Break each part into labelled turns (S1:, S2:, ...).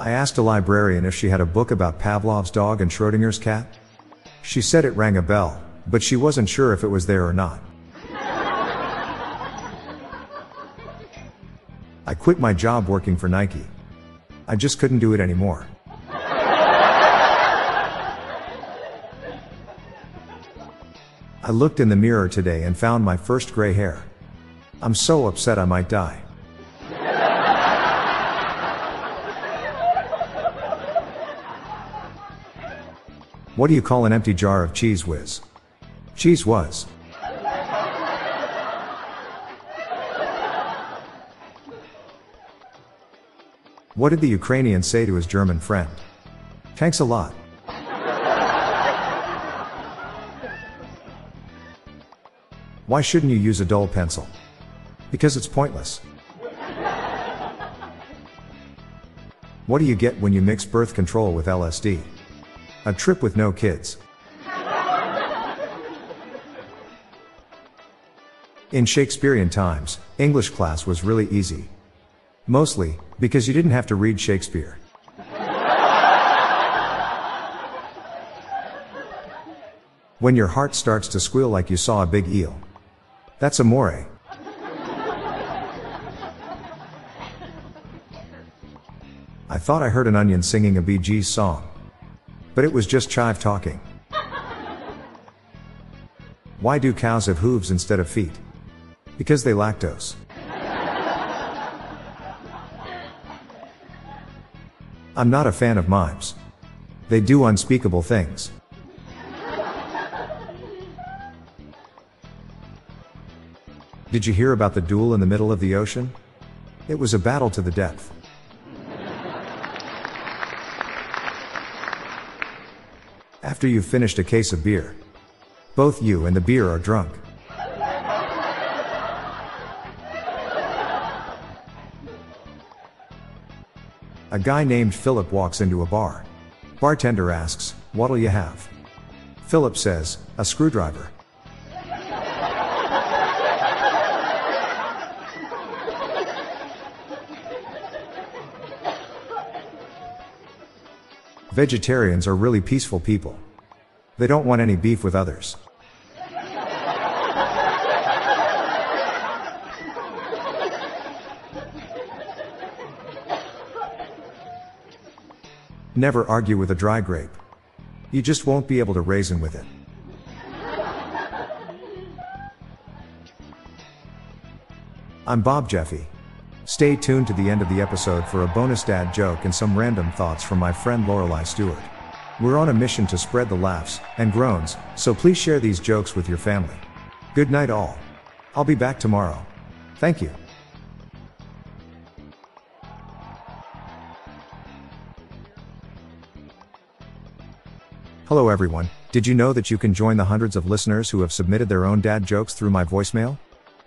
S1: I asked a librarian if she had a book about Pavlov's dog and Schrodinger's cat. She said it rang a bell, but she wasn't sure if it was there or not. I quit my job working for Nike. I just couldn't do it anymore. I looked in the mirror today and found my first gray hair. I'm so upset I might die. What do you call an empty jar of Cheez Whiz? Cheese whiz. What did the Ukrainian say to his German friend? Thanks a lot. Why shouldn't you use a dull pencil? Because it's pointless. What do you get when you mix birth control with LSD? A trip with no kids. In Shakespearean times, English class was really easy. Mostly, because you didn't have to read Shakespeare. when your heart starts to squeal like you saw a big eel. That's amore. I thought I heard an onion singing a Bee Gees song. But it was just chive talking. Why do cows have hooves instead of feet? Because they lactose. I'm not a fan of mimes. They do unspeakable things. Did you hear about the duel in the middle of the ocean? It was a battle to the death. After you've finished a case of beer, both you and the beer are drunk. A guy named Philip walks into a bar. Bartender asks, What'll you have? Philip says, A screwdriver. Vegetarians are really peaceful people. They don't want any beef with others. Never argue with a dry grape. You just won't be able to raisin with it. I'm Bob Jeffy. Stay tuned to the end of the episode for a bonus dad joke and some random thoughts from my friend Lorelai Stewart. We're on a mission to spread the laughs and groans, so please share these jokes with your family. Good night, all. I'll be back tomorrow. Thank you. Hello, everyone. Did you know that you can join the hundreds of listeners who have submitted their own dad jokes through my voicemail?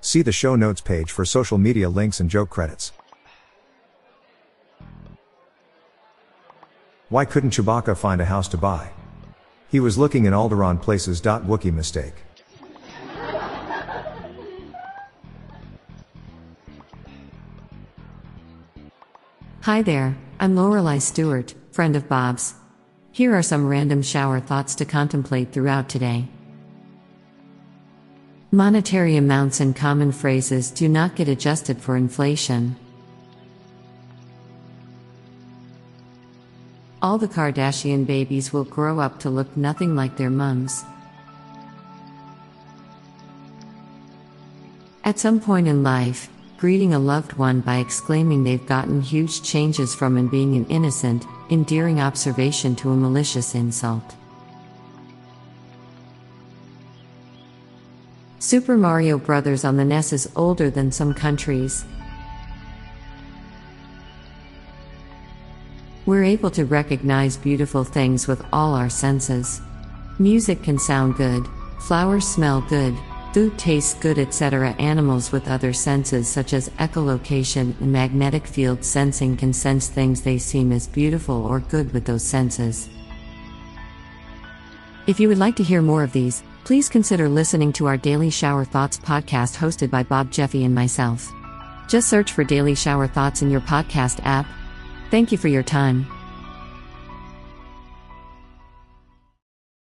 S1: See the show notes page for social media links and joke credits. Why couldn't Chewbacca find a house to buy? He was looking in Alderaan places. Wookie mistake.
S2: Hi there, I'm Lorelai Stewart, friend of Bob's. Here are some random shower thoughts to contemplate throughout today. Monetary amounts and common phrases do not get adjusted for inflation. All the Kardashian babies will grow up to look nothing like their mums. At some point in life, greeting a loved one by exclaiming they've gotten huge changes from and being an innocent, endearing observation to a malicious insult. Super Mario Bros. on the NES is older than some countries. We're able to recognize beautiful things with all our senses. Music can sound good, flowers smell good, food tastes good, etc. Animals with other senses, such as echolocation and magnetic field sensing, can sense things they seem as beautiful or good with those senses. If you would like to hear more of these, please consider listening to our Daily Shower Thoughts podcast hosted by Bob Jeffy and myself. Just search for Daily Shower Thoughts in your podcast app. Thank you for your time.